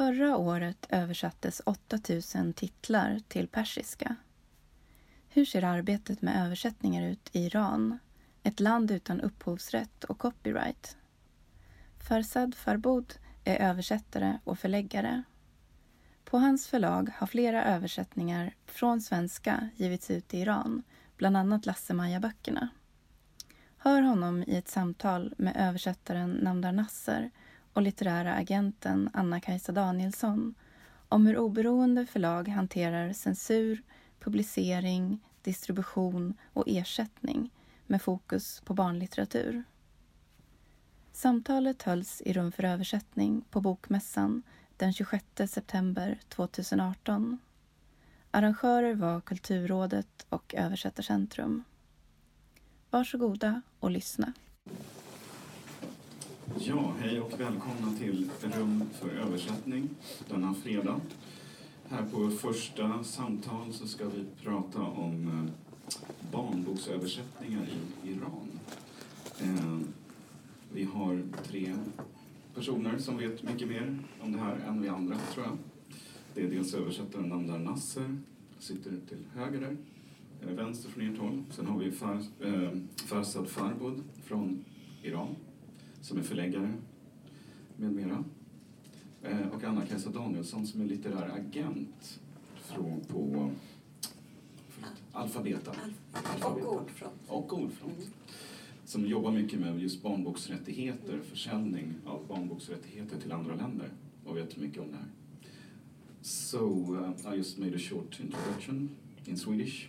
Förra året översattes 8000 titlar till persiska. Hur ser arbetet med översättningar ut i Iran? Ett land utan upphovsrätt och copyright. Farsad Farbod är översättare och förläggare. På hans förlag har flera översättningar från svenska givits ut i Iran, bland annat Lasse-Maja-böckerna. Hör honom i ett samtal med översättaren Namdar Nasser och litterära agenten Anna-Kajsa Danielsson om hur oberoende förlag hanterar censur, publicering, distribution och ersättning med fokus på barnlitteratur. Samtalet hölls i Rum för översättning på Bokmässan den 26 september 2018. Arrangörer var Kulturrådet och Översättarcentrum. Varsågoda och lyssna. Ja, hej och välkomna till Rum för översättning denna fredag. Här på första samtal så ska vi prata om eh, barnboksöversättningar i Iran. Eh, vi har tre personer som vet mycket mer om det här än vi andra, tror jag. Det är dels översättaren Namdar Nasser, sitter till höger där, eller vänster från ert håll. Sen har vi Farsad Farbod från Iran, som är förläggare med mera. Eh, och Anna-Kajsa Danielsson som är litterär agent från, på förlåt, Alfabeta. Och Ordfront. Och Ordfront. Mm. Som jobbar mycket med just barnboksrättigheter, försäljning av barnboksrättigheter till andra länder och vet mycket om det här. So uh, I just made a short introduction in Swedish.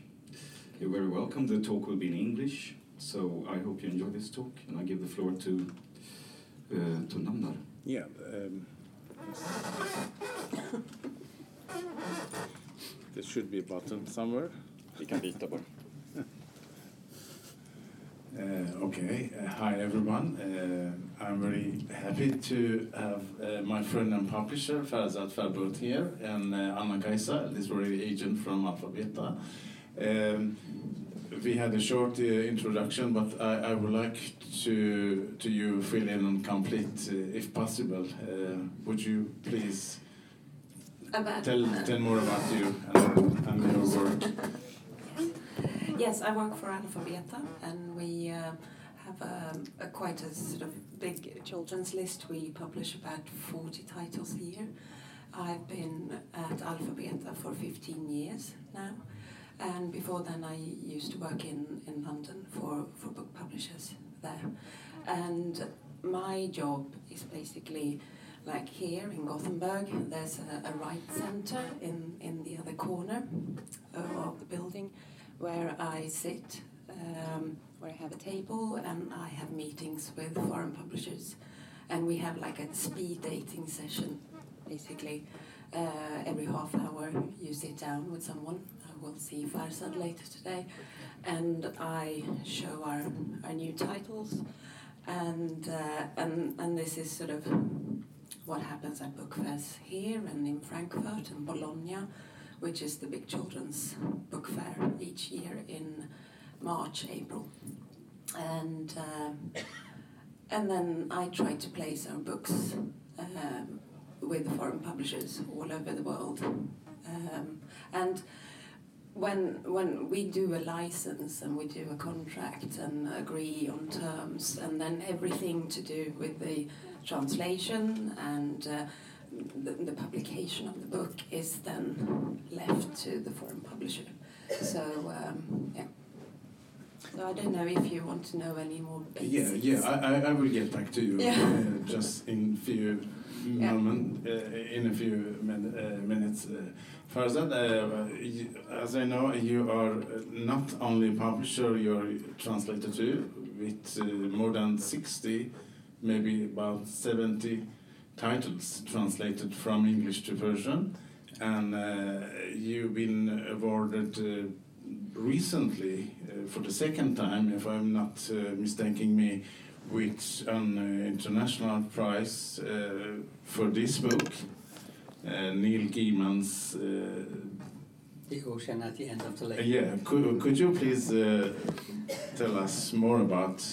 You're very welcome. The talk will be in English. So I hope you enjoy this talk and I give the floor to, to Namdar. Yeah. Um, there should be a button somewhere. Vi kan byta bara. Uh, okay, uh, hi everyone. Uh, I'm very happy to have uh, my friend and publisher Farzad Farbod here and uh, Anna Kajsa, literary agent from Alfabeta. Um, we had a short uh, introduction, but I, I, would like to to you fill in and complete, uh, if possible. Uh, would you please about, tell tell more about you and, and your work? Yes, I work for Alfabeta, and we uh, have a, a, quite a sort of big children's list. We publish about forty titles a year. I've been at Alfabeta for 15 years now. And before then, I used to work in, in London for, for book publishers there. And my job is basically like here in Gothenburg, there's a, a right centre in, in the other corner of the building where I sit, um, where I have a table and I have meetings with foreign publishers. And we have like a speed dating session, basically. Uh, every half hour, you sit down with someone we'll see Farzad later today. And I show our, our new titles. And, uh, and, and this is sort of what happens at book fairs here and in Frankfurt and Bologna, which is the big children's book fair each year in March, April. And, uh, and then I try to place our books um, with foreign publishers all over the world. Um, and when when we do a license and we do a contract and agree on terms and then everything to do with the translation and uh, the, the, publication of the book is then left to the foreign publisher. So um, yeah. So I don't know if you want to know any more basics. Yeah, yeah. I, I will get back to you yeah. uh, just in few. Moment, uh, in a few min uh, minutes. Uh, Farzad, uh, as I know, you are not only publisher, you're translator too, with more than 60, maybe about 70 titles translated from English to Persian. And you've been awarded recently, for the second time, if I'm not mistaking me, with an international prize for this book. Uh, Neil Gaiman's. Uh, the Ocean at the End of the Lane. yeah, could, could you please uh, tell us more about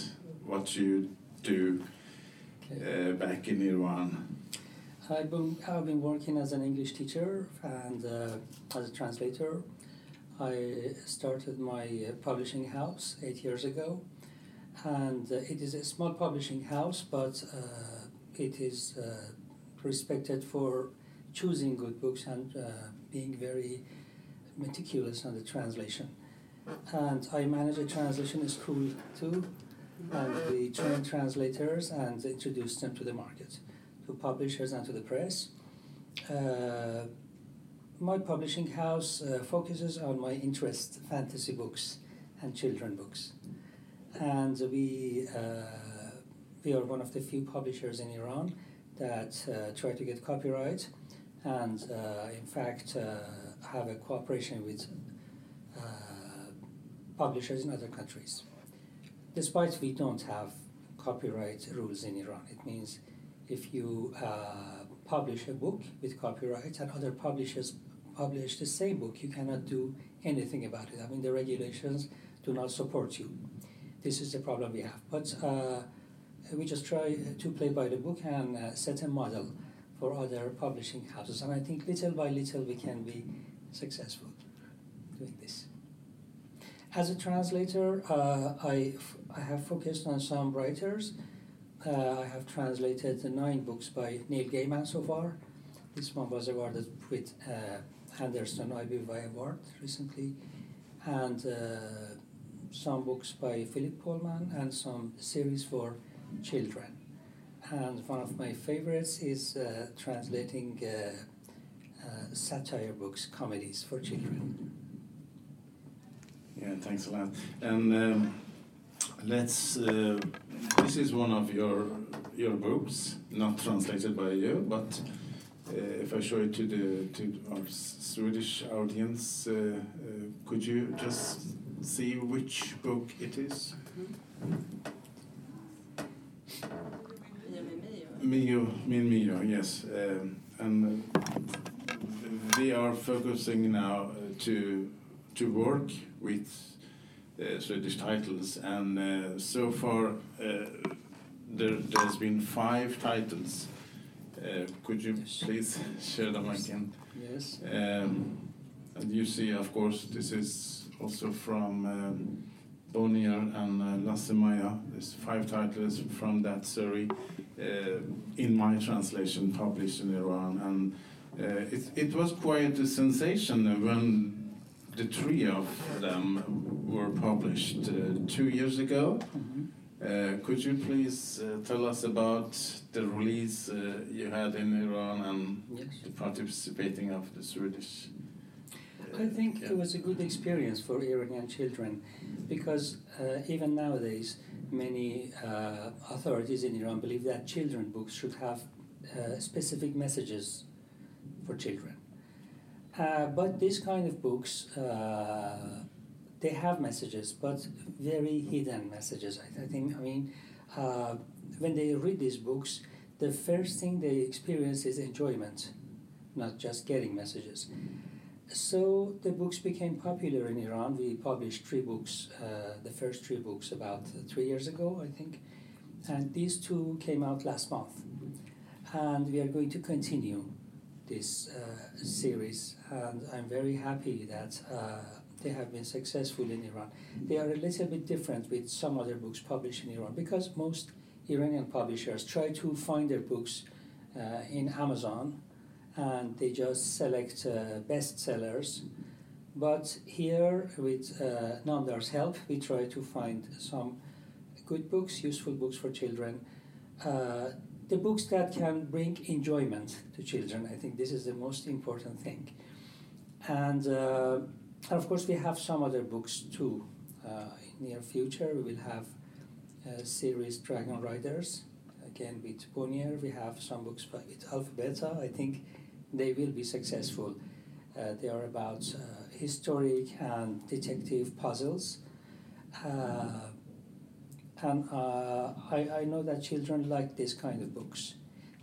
what you do uh, back in Iran? I've been, I've been working as an English teacher and uh, as a translator. I started my uh, publishing house eight years ago, and uh, it is a small publishing house, but uh, it is uh, respected for choosing good books and being very meticulous on the translation. And I manage a translation school too, and we train translators and introduce them to the market to publishers and to the press. Uh, my publishing house uh, focuses on my interest, fantasy books and children books. And we, uh, we are one of the few publishers in Iran that uh, try to get copyright and, uh, in fact, have a cooperation with publishers in other countries. Despite we don't have copyright rules in Iran, it means if you uh, publish a book with copyright and other publishers publish the same book, you cannot do anything about it. I mean, the regulations do not support you. This is the problem we have. But uh, we just try to play by the book and uh, set a model for other publishing houses. And I think little by little we can be successful doing this. As a translator, uh, I, I have focused on some writers uh, I have translated nine books by Neil Gaiman so far. This one was awarded with uh, Anderson IBBY Award recently, and uh, some books by Philip Pullman and some series for children. And one of my favorites is uh, translating uh, uh, satire books, comedies for children. Yeah, thanks a lot. And um, let's. Uh, this is one of your your books, not translated by you, but uh, if I show it to the to our Swedish audience, uh, uh, could you just see which book it is? Mio, Min Mio, yes, um, and we are focusing now to to work with uh, Swedish titles, and uh, so far uh, there, has been five titles. could you please share them again? Yes. Um, and you see, of course, this is also from um, Bonnier and uh, Lasse Maja. There's five titles from that series uh, in my translation published in Iran. And uh, it, it was quite a sensation when the three of them were published uh, two years ago. Mm-hmm. Uh, could you please uh, tell us about the release uh, you had in Iran and yes. the participating of the Swedish? I think yeah. it was a good experience for Iranian children because uh, even nowadays many uh, authorities in Iran believe that children books should have specific messages for children. Uh, but these kind of books, uh, they have messages, but very hidden messages. I, I think. I mean, uh, when they read these books, the first thing they experience is enjoyment, not just getting messages. So the books became popular in Iran. We published three books, uh, the first three books about three years ago, I think, and these two came out last month, and we are going to continue this uh, series, and I'm very happy that uh, they have been successful in Iran. They are a little bit different with some other books published in Iran because most Iranian publishers try to find their books uh, in Amazon and they just select uh, bestsellers. But here, with uh, Namdar's help, we try to find some good books, useful books for children. Uh, the books that can bring enjoyment to children. I think this is the most important thing. And, uh, of course, we have some other books too. Uh, in near future, we will have a series Dragon Riders. Again, with Bonnier, we have some books by, with Alfabeta. I think they will be successful. Uh, they are about uh, historic and detective puzzles. Uh, and uh, I, I know that children like this kind of books.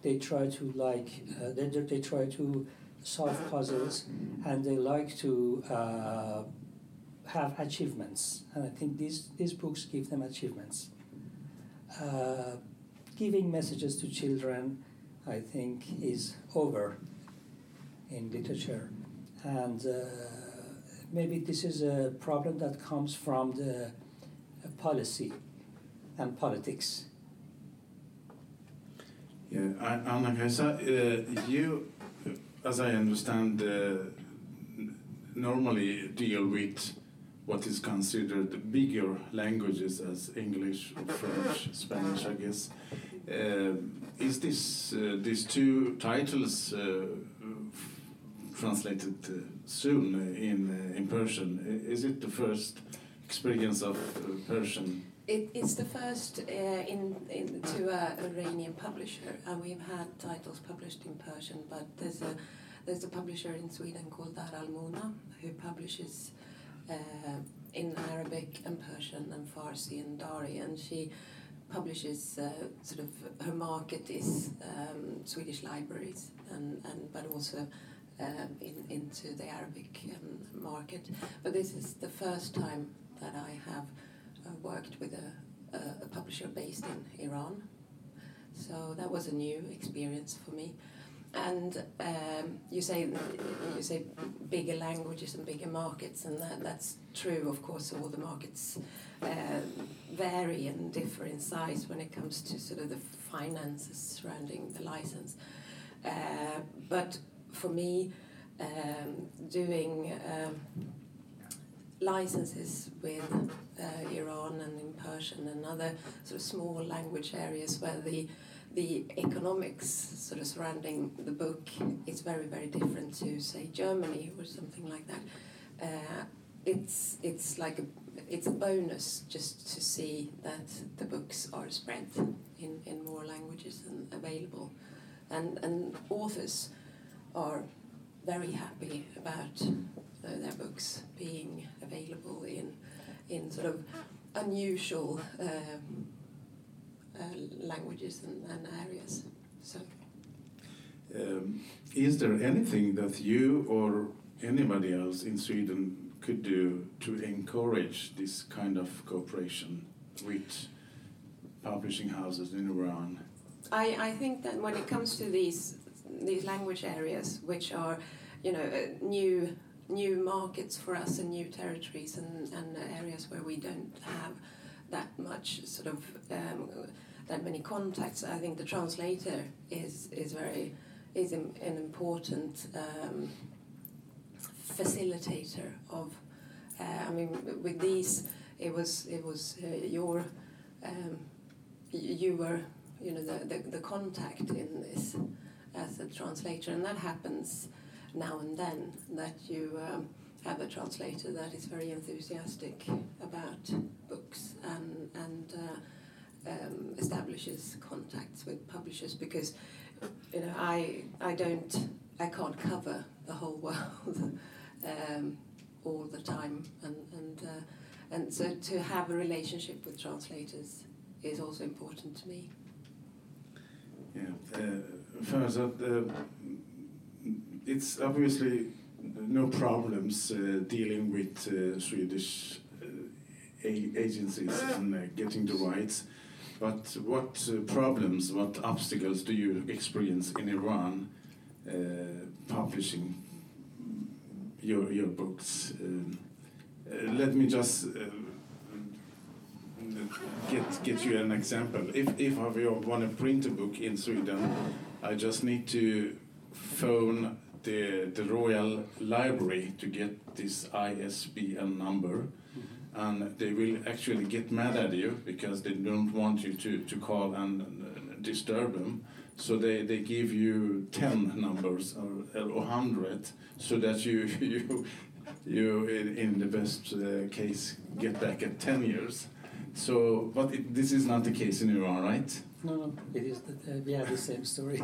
They try to like, uh, they, they try to solve puzzles and they like to uh, have achievements. And I think these, these books give them achievements. Giving messages to children I think, is over in literature. And uh, maybe this is a problem that comes from the uh, policy and politics. Yeah, Anna-Kajsa, uh, you, as I understand, uh, normally deal with what is considered bigger languages as English, French, Spanish, I guess. Uh, is this uh, these two titles translated uh, soon in in Persian? Is it the first experience of Persian? It, it's the first uh, in, in, to an Iranian publisher, and we've had titles published in Persian. But there's a there's a publisher in Sweden called Dar Al Muna who publishes uh, in Arabic and Persian and Farsi and Dari, and she publishes uh, sort of her market is um, Swedish libraries and, and but also um, in, into the Arabic um, market. But this is the first time that I have uh, worked with a, a, a, publisher based in Iran. So that was a new experience for me. And um, you say you say bigger languages and bigger markets, and that, that's true. Of course, all the markets uh, vary and differ in size when it comes to sort of the finances surrounding the license. Uh, but for me, um, doing um, licenses with uh, Iran and in Persian and other sort of small language areas where the the economics sort of surrounding the book is very very different to say Germany or something like that. Uh, it's it's like a it's a bonus just to see that the books are spread in, in more languages and available, and and authors are very happy about uh, their books being available in in sort of unusual um, uh, languages and, and, areas. So, um, is there anything that you or anybody else in Sweden could do to encourage this kind of cooperation with publishing houses in Iran? I, I think that when it comes to these these language areas, which are, you know, uh, new new markets for us and new territories and, and areas where we don't have that much sort of um, that many contacts. I think the translator is is very is an important um, facilitator of. Uh, I mean, with these, it was it was uh, your um, you were you know the, the the contact in this as a translator, and that happens now and then that you. Um, have a translator that is very enthusiastic about books and and uh, um, establishes contacts with publishers because you know I I don't I can't cover the whole world um, all the time, and and uh, and so to have a relationship with translators is also important to me. Yeah, uh, uh, it's obviously no problems uh, dealing with uh, Swedish uh, agencies and uh, getting the rights. But what problems, what obstacles do you experience in Iran publishing your your books. Um, uh, let me just uh, get get you an example. If if I want to print a book in Sweden, I just need to phone the the Royal Library to get this ISBN number. Mm-hmm. And they will actually get mad at you because they don't want you to, to call and uh, disturb them. So they, they give you 10 numbers or, or 100 so that you, you, you in, in the best uh, case, get back at 10 years. So, but it, this is not the case in Iran, right? No, no, it is. The, uh, we have the same story.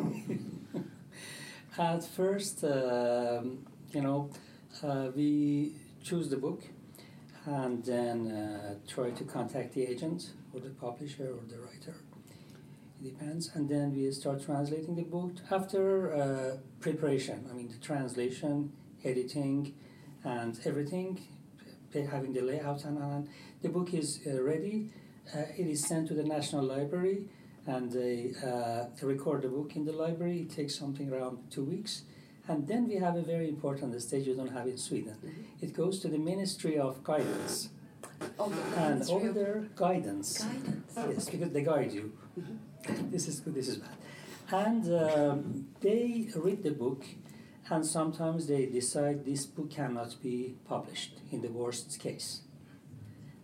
At first, um, you know, uh, we choose the book and then uh, try to contact the agent or the publisher or the writer it depends. And then we start translating the book after uh, preparation. I mean, the translation, editing, and everything, having the layout and on. The book is uh, ready. Uh, it is sent to the National Library, and they uh, record the book in the library. It takes something around two weeks. And then we have a very important stage you don't have in Sweden. Mm-hmm. It goes to the Ministry of Guidance. Oh, And over there, guidance. Guidance. Yes, because they guide you. Mhm. this is good, this is bad. And um, they read the book, and sometimes they decide this book cannot be published in the worst case.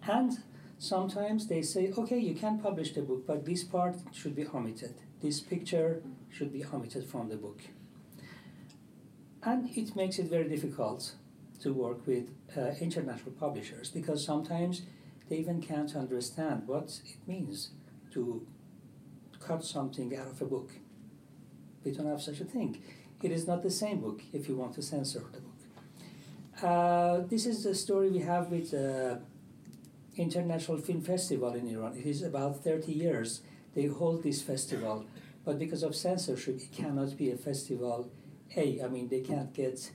And sometimes they say, okay, you can publish the book, but this part should be omitted. This picture should be omitted from the book. And it makes it very difficult to work with uh, international publishers because sometimes they even can't understand what it means to cut something out of a book. We don't have such a thing. It is not the same book if you want to censor the book. Uh, this is the story we have with the International Film Festival in Iran. It is about 30 years they hold this festival, but because of censorship, it cannot be a festival A. I mean, they can't get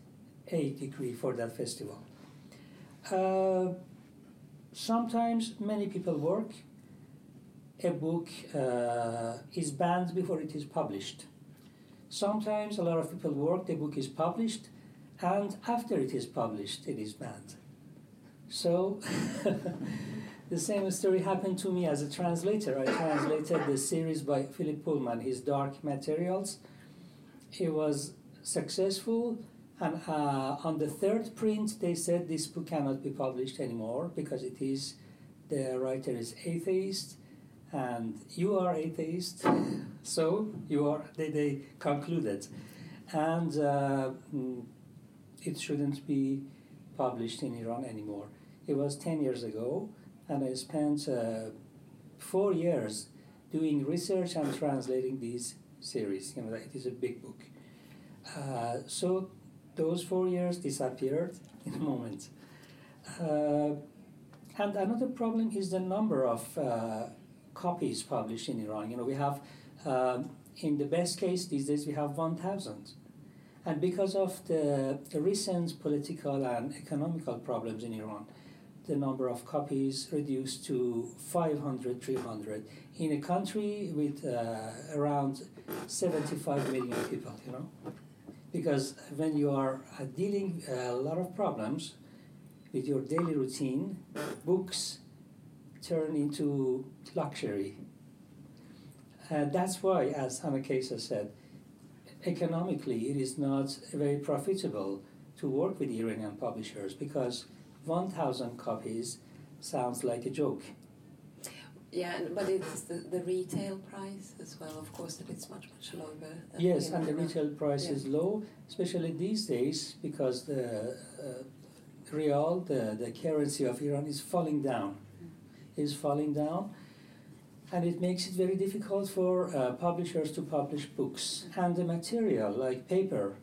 a degree for that festival. Uh, sometimes many people work. A book uh, is banned before it is published. Sometimes a lot of people work, the book is published, and after it is published, it is banned. So, the same story happened to me as a translator. I translated the series by Philip Pullman, his Dark Materials. It was successful, and uh, on the third print, they said this book cannot be published anymore because it is the writer is atheist, and you are atheist, so you are. They, they concluded, and uh, mm, it shouldn't be published in Iran anymore. It was ten years ago, and I spent uh, four years doing research and translating these series. You know, it is a big book. Uh, so those four years disappeared in a moment. Uh, and another problem is the number of uh, copies published in Iran. You know, we have, um, in the best case these days, we have 1,000. And because of the, the recent political and economical problems in Iran, the number of copies reduced to 500, 300 in a country with uh, around 75 million people, you know. Because when you are uh, dealing a lot of problems with your daily routine, books turn into luxury. Uh, that's why, as Anna Kajsa said, economically it is not very profitable to work with Iranian publishers because 1,000 copies sounds like a joke. Yeah, but it's the, the retail price as well, of course, that it's much, much lower. Than Yes, and the retail price is low, especially these days because the uh, real, the, the currency of Iran, is falling down. Is falling down, and it makes it very difficult for uh, publishers to publish books. And the material, like paper,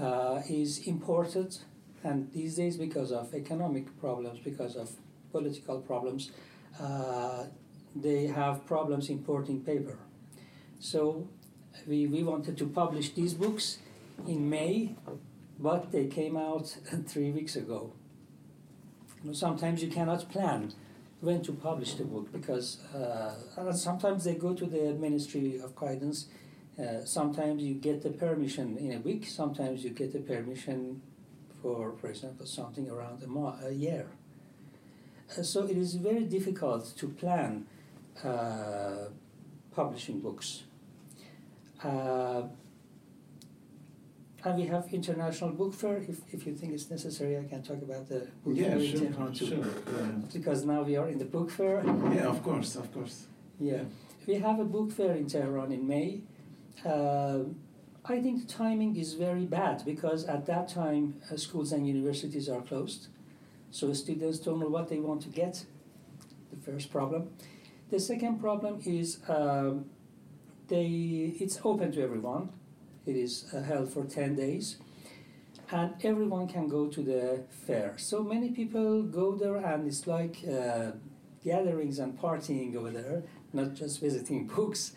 uh, is imported, and these days, because of economic problems, because of political problems, uh, they have problems importing paper. So we, we wanted to publish these books in May, but they came out three weeks ago. You know, sometimes you cannot plan when to publish the book because uh, sometimes they go to the Ministry of Guidance. Uh, sometimes you get the permission in a week. Sometimes you get the permission for, for example, something around a, mo- a year. Uh, so it is very difficult to plan uh, publishing books. Uh, and we have international book fair. If, if you think it's necessary, I can talk about the book Yeah, fair in sure, Tehran too. sure. Yeah. Because now we are in the book fair. yeah, of course, of course. Yeah, we have a book fair in Tehran in May. Uh, I think the timing is very bad because at that time uh, schools and universities are closed, so students don't know what they want to get. The first problem. The second problem is um, they it's open to everyone. It is uh, held for ten days, and everyone can go to the fair. So many people go there, and it's like uh, gatherings and partying over there, not just visiting books,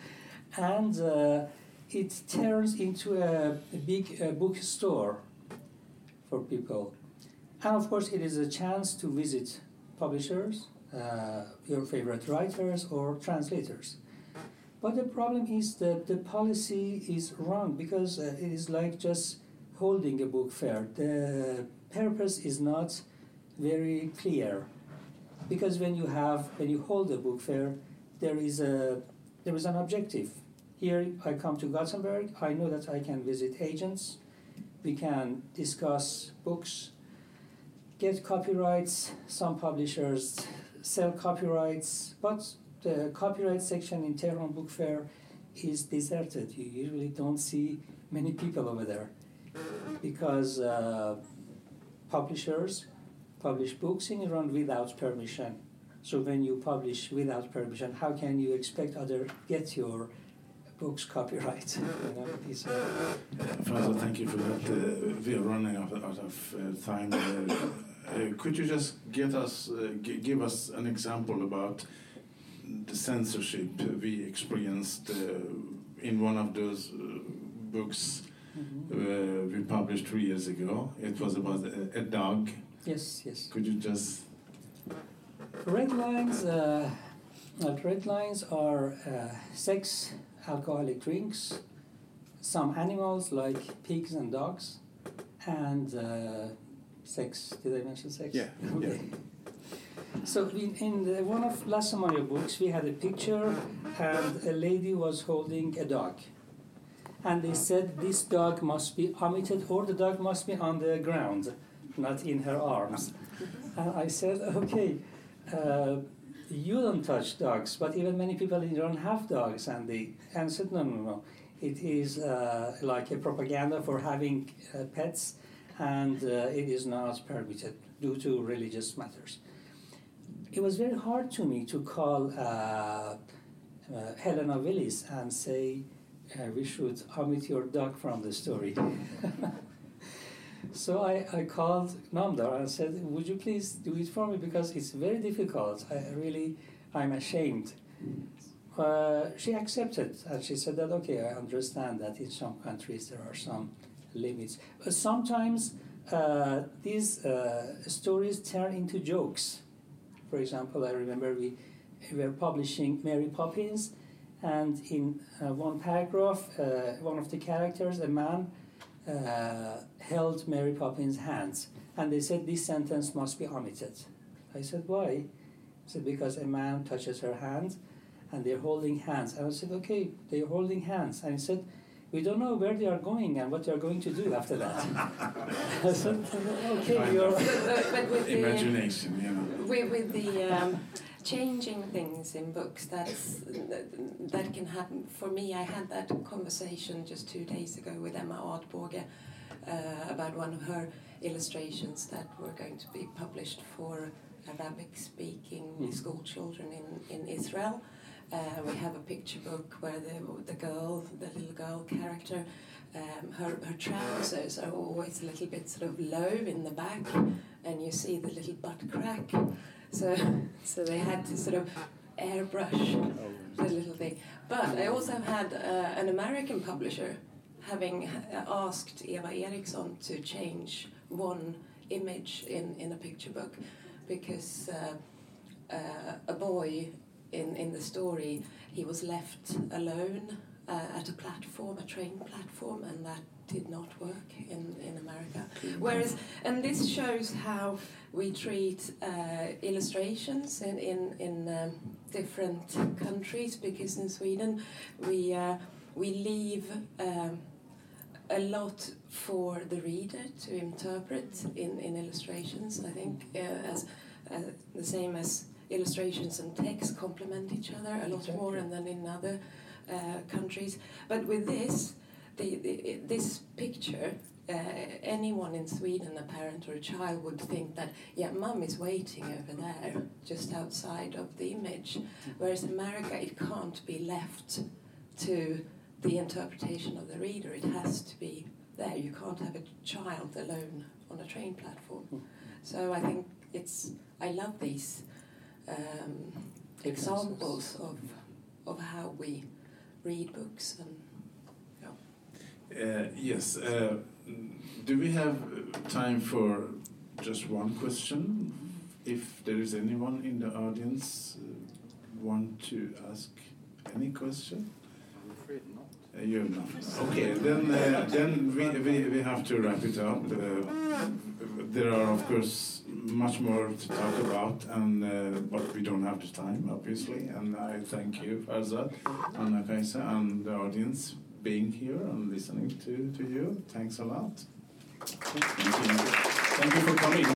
and. It turns into a, a big bookstore for people. And of course, it is a chance to visit publishers, uh, your favorite writers, or translators. But the problem is that the policy is wrong because uh, it is like just holding a book fair. The purpose is not very clear because when you have when you hold a book fair, there is a there is an objective. Here I come to Gothenburg. I know that I can visit agents. We can discuss books, get copyrights. Some publishers sell copyrights, but the copyright section in Tehran Book Fair is deserted. You usually don't see many people over there because uh, publishers publish books in Iran without permission. So when you publish without permission, how can you expect other get your books copyright? you know, it's, uh, Father, thank you for that. Uh, we are running out, out of uh, time. Uh, could you just get us, uh, g- give us an example about the censorship we experienced uh, in one of those uh, books mhm. uh, we published three years ago? It was about a, a dog. Yes, yes. Could you just Red lines, uh, red lines are uh, sex, alcoholic drinks, some animals like pigs and dogs, and uh, sex. Did I mention sex? Yeah, Okay. So in, in the, one of Lasse Maja books, we had a picture, and a lady was holding a dog. And they said this dog must be omitted, or the dog must be on the ground, not in her arms. And I said, okay, uh, you don't touch dogs, but even many people Iran have dogs, and they answered, no, no, no. It is uh, like a propaganda for having uh, pets, and uh, it is not permitted due to religious matters. It was very hard to me to call uh, uh, Helena Willis and say, we should omit your dog from the story. So I, I called Namdar and said, would you please do it for me because it's very difficult. I really, I'm ashamed. Uh, she accepted and she said that, okay, I understand that in some countries there are some limits. But sometimes uh, these uh, stories turn into jokes. For example, I remember we were publishing Mary Poppins and in uh, one paragraph, uh, one of the characters, a man, uh, held Mary Poppins' hands, and they said this sentence must be omitted. I said, why? He said, because a man touches her hand, and they're holding hands. And I said, okay, they're holding hands. And he said, we don't know where they are going and what they are going to do after that. I said, okay, you're. But, but with the, imagination? You know. with, with the um, changing things in books, that's, that, that can happen. For me, I had that conversation just two days ago with Emma AdBåge uh, about one of her illustrations that were going to be published for Arabic-speaking Mhm. school children in, in Israel. Uh, we have a picture book where the, the girl, the little girl character, um, her, her trousers are always a little bit sort of low in the back, and you see the little butt crack. So, so they had to sort of airbrush the little thing. But I also had uh, an American publisher having uh, asked Eva Eriksson to change one image in, in a picture book because uh, uh, a boy in, in the story he was left alone uh, at a platform, a train platform, and that did not work in, in America. Whereas, and this shows how we treat uh, illustrations in, in, in um, different countries because in Sweden we, uh, we leave um, a lot for the reader to interpret in, in illustrations. I think uh, as uh, the same as illustrations and text complement each other a lot more Exactly. than in other countries. But with this, the, the, this picture, uh, anyone in Sweden, a parent or a child, would think that, yeah, mum is waiting over there, just outside of the image. Whereas in America, it can't be left to the interpretation of the reader. It has to be there. You can't have a child alone on a train platform. Mm. So I think it's, I love these um, examples of, of how we read books and yeah. Uh, yes. Uh, do we have uh, time for just one question? If there is anyone in the audience uh, want to ask any question? I'm afraid not. Uh, you have not. Okay, then uh, then we, we, we have to wrap it up. Uh, there are of course much more to talk about, and uh, but we don't have the time, obviously. And I thank you, Farzad, Anna Kajsa, and the audience being here and listening to, to you. Thanks a lot. Thank you. Thank you for coming.